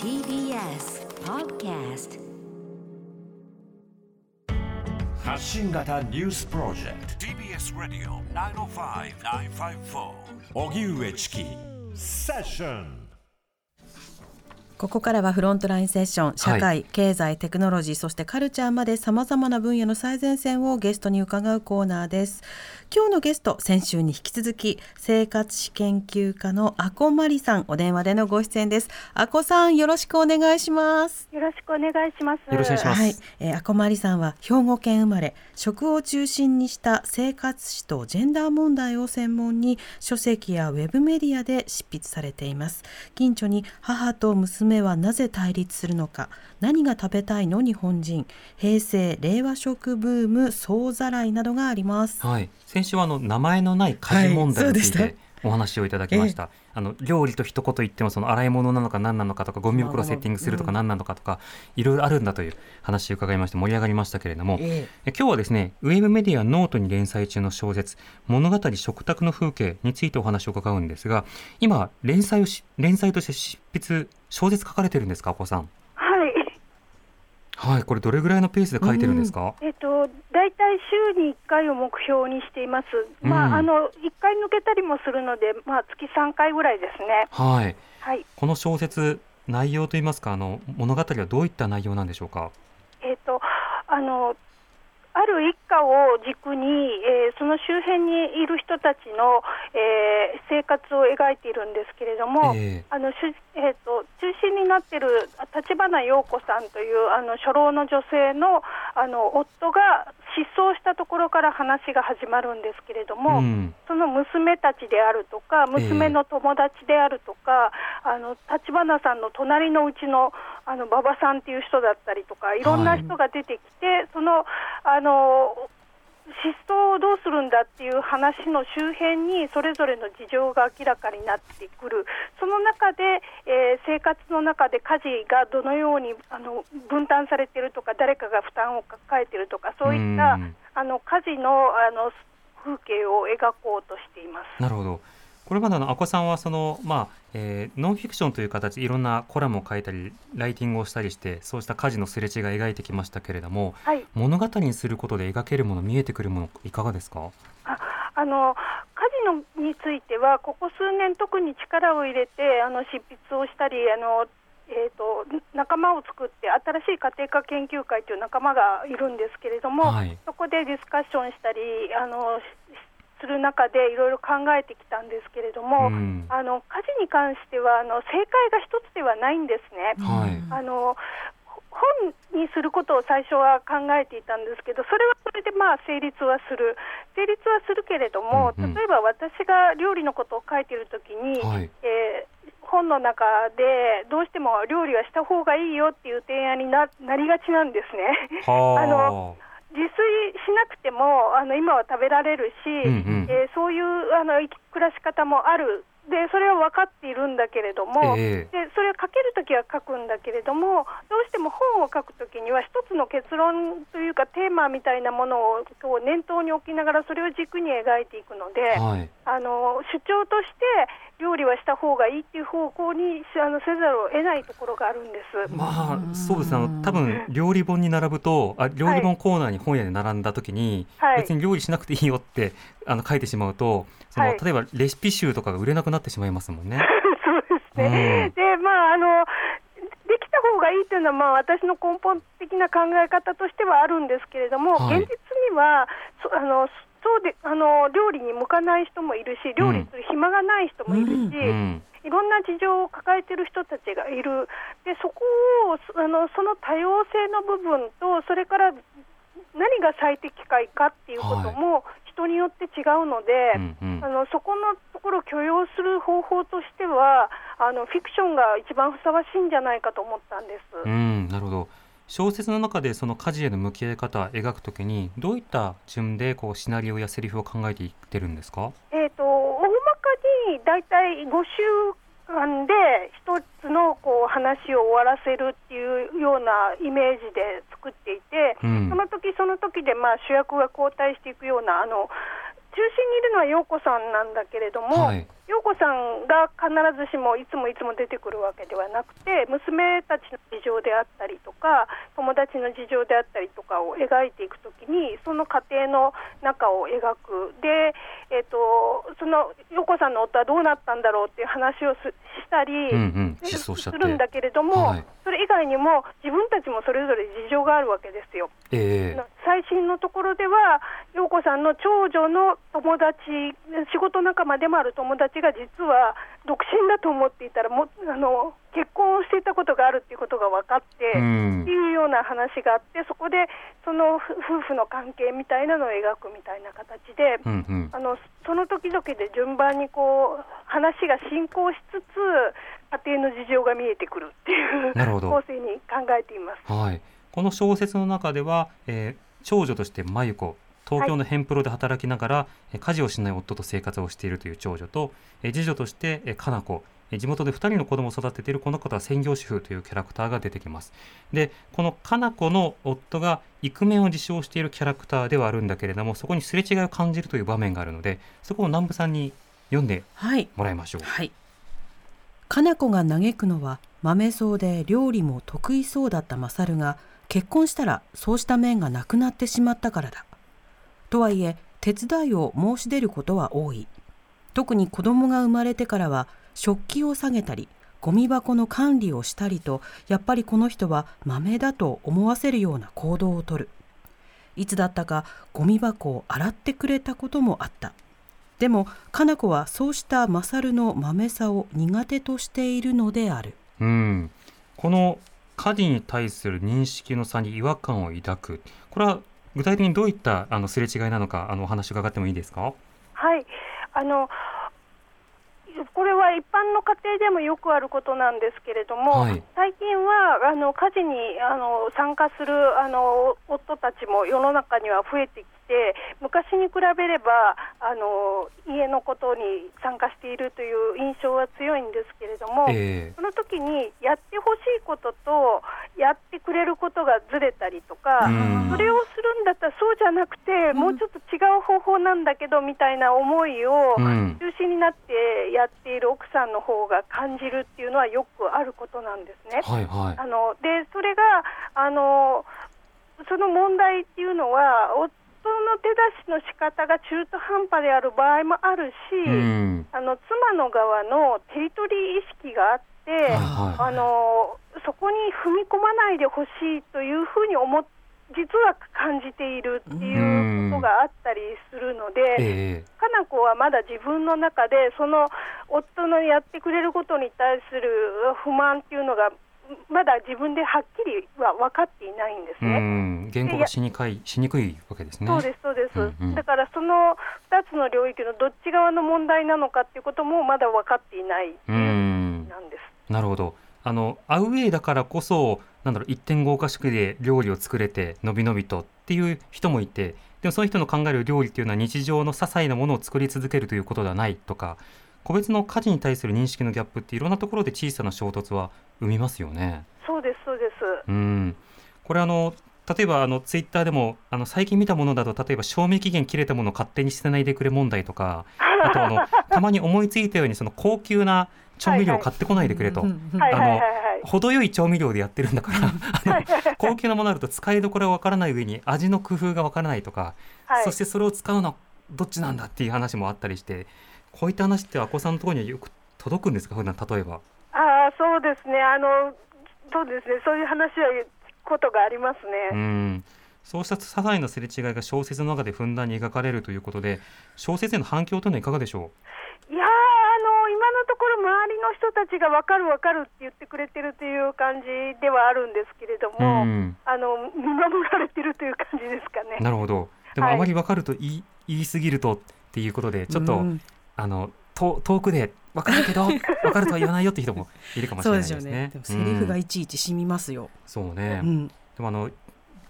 TBS Podcast 発信型ニュースプロジェクト。TBS Radio 905-954荻上チキセッションここからはフロントラインセッション社会、経済テクノロジーそしてカルチャーまでさまざまな分野の最前線をゲストに伺うコーナーです。今日のゲスト先週に引き続き生活史研究家の阿古真理さんお電話でのご出演です。阿古さんよろしくお願いします。よろしくお願いします。よろしくお願いします。はい、えー、阿古真理さんは兵庫県生まれ食を中心にした生活史とジェンダー問題を専門に書籍やウェブメディアで執筆されています。近所に母と娘はなぜ対立するのか。何が食べたいの？日本人。平成令和食ブーム総ざらいなどがあります。はい、先週はあの名前のない家事問題についてお話をいただきました。あの料理と一言言ってもその洗い物なのか何なのかとかゴミ袋セッティングするとか何なのかとかいろいろあるんだという話を伺いまして盛り上がりましたけれども、ええ。今日はですねウェブメディアノートに連載中の小説物語食卓の風景についてお話を伺うんですが今連載をし連載として執筆小説書かれてるんですかお子さん？はい。はいこれどれぐらいのペースで書いてるんですか、えっと、大体週に1回を目標にしています。まあ、うんあの、1回抜けたりもするので、まあ、月3回ぐらいですね。はいはい。この小説内容といいますかあの物語はどういった内容なんでしょうか？えっと、あの、ある一家を軸に、えーその周辺にいる人たちの、えー生活を描いているんですけれども、ええ。あのしえー、と中心になっている立花陽子さんというあの初老の女性のあの夫が失踪したところから話が始まるんですけれども、うん。その娘たちであるとか、娘の友達であるとか、あの立花さんの隣のうちのあの馬場さんっていう人だったりとか、いろんな人が出てきて、そのあの失踪をどうするんだっていう話の周辺にそれぞれの事情が明らかになってくる、その中で、えー生活の中で家事がどのようにあの分担されているとか、誰かが負担を抱えているとか、そういったうん。あの家事のあの風景を描こうとしています。なるほどこれまであの阿古さんはその、まあえーノンフィクションという形いろんなコラムを書いたりライティングをしたりしてそうした家事のすれ違い描いてきましたけれどもはい。物語にすることで描けるもの見えてくるものいかがですか？ああの家事のについては、ここ数年、特に力を入れてあの執筆をしたり、あのえー、と仲間を作って、新しい家庭科研究会という仲間がいるんですけれども、はい。そこでディスカッションしたりあのしする中で、いろいろ考えてきたんですけれども、うん。あの家事に関してはあの正解が一つではないんですね。はい。あの本にすることを最初は考えていたんですけど、それはそれでまあ成立はする、成立はするけれども、うんうん。例えば私が料理のことを書いているときに、はい。えー本の中でどうしても料理はした方がいいよっていう提案にななりがちなんですね。はあ の自炊しなくてもあの今は食べられるし、うんうん。えーそういうあの生き暮らし方もある。でそれは分かっているんだけれども、ええ。でそれを書けるときは書くんだけれどもどうしても本を書くときには一つの結論というかテーマみたいなものをこう念頭に置きながらそれを軸に描いていくので、はい。あの主張として料理はした方がいいっていう方向にあのせざるを得ないところがあるんです。まあそうですね。あの多分料理本に並ぶとあ料理本コーナーに本屋で並んだ時に、はい。別に料理しなくていいよってあの書いてしまうとその、はい。例えばレシピ集とかが売れなくなってしまいますもんね。そうですね、でまああのできた方がいいというのは、まあ、私の根本的な考え方としてはあるんですけれども、はい。現実にはそあのそうであの料理に向かない人もいるし、料理する暇がない人もいるし、うん。いろんな事情を抱えている人たちがいる、でそこをそあのその多様性の部分と、それから何が最適解かっていうことも人によって違うので、うんうん。あのそこのところを許容する方法としてはあのフィクションが一番ふさわしいんじゃないかと思ったんです。うん、なるほど。小説の中でその家事への向き合い方を描くときにどういった順でこうシナリオやセリフを考えていってるんですか？えー、と大まかに大体5週間で一つのこう話を終わらせるっていうようなイメージで作っていて、うん。その時その時でまあ主役が交代していくようなあの中心にいるのは陽子さんなんだけれども、はい陽子さんが必ずしもいつもいつも出てくるわけではなくて娘たちの事情であったりとか友達の事情であったりとかを描いていくときにその家庭の中を描く。で、えー、とその陽子さんの夫はどうなったんだろうっていう話をすしたり、うんうんするんだけれども、はいそれ以外にも自分たちもそれぞれ事情があるわけですよ。ええ。最新のところでは、陽子さんの長女の友達、仕事仲間でもある友達が実は独身だと思っていたらもあの、結婚をしていたことがあるっていうことが分かって、うんっていうような話があって、そこでその夫夫婦の関係みたいなのを描くみたいな形で。うんうんあのその時々で順番にこう話が進行しつつ家庭の事情が見えてくるっていう構成に考えています。はい、この小説の中では、えー長女として真由子東京のヘンプロで働きながら、えー家事をしない夫と生活をしているという長女と、えー次女として、えー、かな子。えー地元で2人の子供を育てているこの方は専業主婦というキャラクターが出てきます。でこのかな子の夫がイクメンを自称しているキャラクターではあるんだけれどもそこにすれ違いを感じるという場面があるのでそこを南部さんに読んではい。もらいましょう。はい。かな子が嘆くのは豆そうで料理も得意そうだったマサルが結婚したらそうした面がなくなってしまったからだ。とはいえ手伝いを申し出ることは多い。特に子供が生まれてからは食器を下げたりゴミ箱の管理をしたりとやっぱりこの人は豆だと思わせるような行動をとる。いつだったかゴミ箱を洗ってくれたこともあった。でもかな子はそうしたマサルの豆さを苦手としているのである。うん、この家事に対する認識の差に違和感を抱くこれは具体的にどういったあのすれ違いなのかあのお話伺ってもいいですか？はい。あのこれは一般の家庭でもよくあることなんですけれども、はい。最近はあの家事にあの参加するあの夫たちも世の中には増えてきて、昔に比べればあの家のことに参加しているという印象は強いんですけれども、えその時にやってほしいこととやってくれることがずれたりとか、うん。それをするんだったらそうじゃなくて、もうちょっと違う方法なんだけどみたいな思いを中心になってやっている奥さんの方が感じるっていうのはよくあることなんですね。はいはい。あのでそれがあのその問題っていうのは夫の手出しの仕方が中途半端である場合もあるし、うん。あの妻の側のテリトリー意識があって、はあのそこに踏み込まないでほしいというふうに思っ実は感じているっていうことがあったりするので、ええ。かな子はまだ自分の中でその夫のやってくれることに対する不満っていうのがまだ自分ではっきりは分かっていないんですうね。ん。言語がしにくいしにくいわけですね。そうです、そうです、うんうん。だからその2つの領域のどっち側の問題なのかっていうこともまだ分かっていないなんです。なるほどあのアウェイだからこそなんだろう一点豪華式で料理を作れてのびのびとっていう人もいてでもその人の考える料理っていうのは日常の些細なものを作り続けるということではないとか個別の家事に対する認識のギャップっていろんなところで小さな衝突は生みますよね。そうです、そうです。うんこれあの例えばあのツイッターでもあの最近見たものだと例えば賞味期限切れたものを勝手に捨てないでくれ問題とかあとあの たまに思いついたようにその高級な調味料を買ってこないでくれと。うんうんはいはいはいはい。程よい調味料でやってるんだから あの高級なものあると使いどころがわからない上に味の工夫がわからないとか、はいそしてそれを使うのはどっちなんだっていう話もあったりしてこういった話ってあこさんのところにはよく届くんですか？普段例えば。ああ、そうですね。あの、そうですね。そういう話はことがありますうね。ん。そうした些細なすれ違いが小説の中でふんだんに描かれるということで小説への反響というのはいかがでしょいやーあの、今のところ周りの人たちが分かる分かるって言ってくれてるという感じではあるんですけれどう、も、うん、あの、見守られてるという感じですかね。なるほど。でもはいあまり分かると言い,、言い過ぎるとっていうことでちょっと、うん。あのと遠くで分かるけど 分かるとは言わないよって人もいるかもしれないですね。ですよね。でもセリフがうんいちいち染みますよ。そうね、うん、でもあの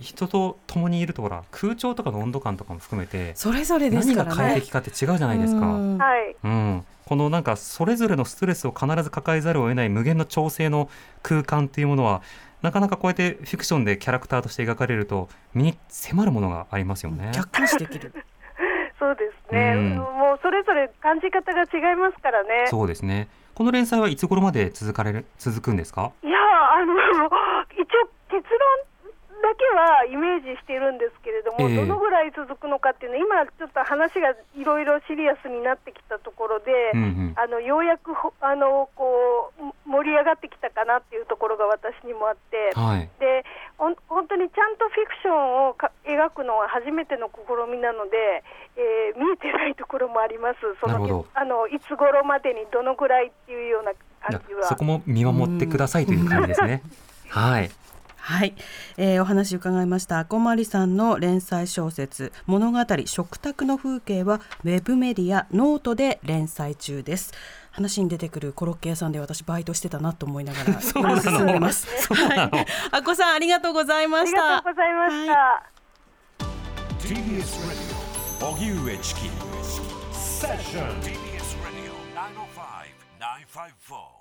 人と共にいるとほら空調とかの温度感とかも含めてそれぞれです何がからね。快適かって違うじゃないですか。うんはい。うん、このなんかそれぞれのストレスを必ず抱えざるを得ない無限の調整の空間っていうものはなかなかこうやってフィクションでキャラクターとして描かれると身に迫るものがありますよね。客観視できる。そうですね、うんもうそれぞれ感じ方が違いますからね。そうですね。この連載はいつ頃まで続かれる続くんですか？いやあの 一応結論だけはイメージしているんですけれども、ええどのぐらい続くのかっていうのは、今ちょっと話がいろいろシリアスになってきたところで、うんうん。あのようやくほあのこう盛り上がってきたかなっていうところが私にもあって。はい。で本当にちゃんとフィクションをか描くのは初めての試みなので、えー見えてないところもあります、そのなるほどあのいつ頃までにどのぐらいっていうような感じは。そこも見守ってくださいという感じですね。はい。はい、えーお話伺いました。こまりさんの連載小説物語食卓の風景はウェブメディアノートで連載中です。話に出てくるコロッケ屋さんで私バイトしてたなと思いながら そうなの。進んでます。そうなの。はい、あこさんありがとうございまありしたがとうございました。TBS Radio 荻上チキ。セッション TBS Radio 905 954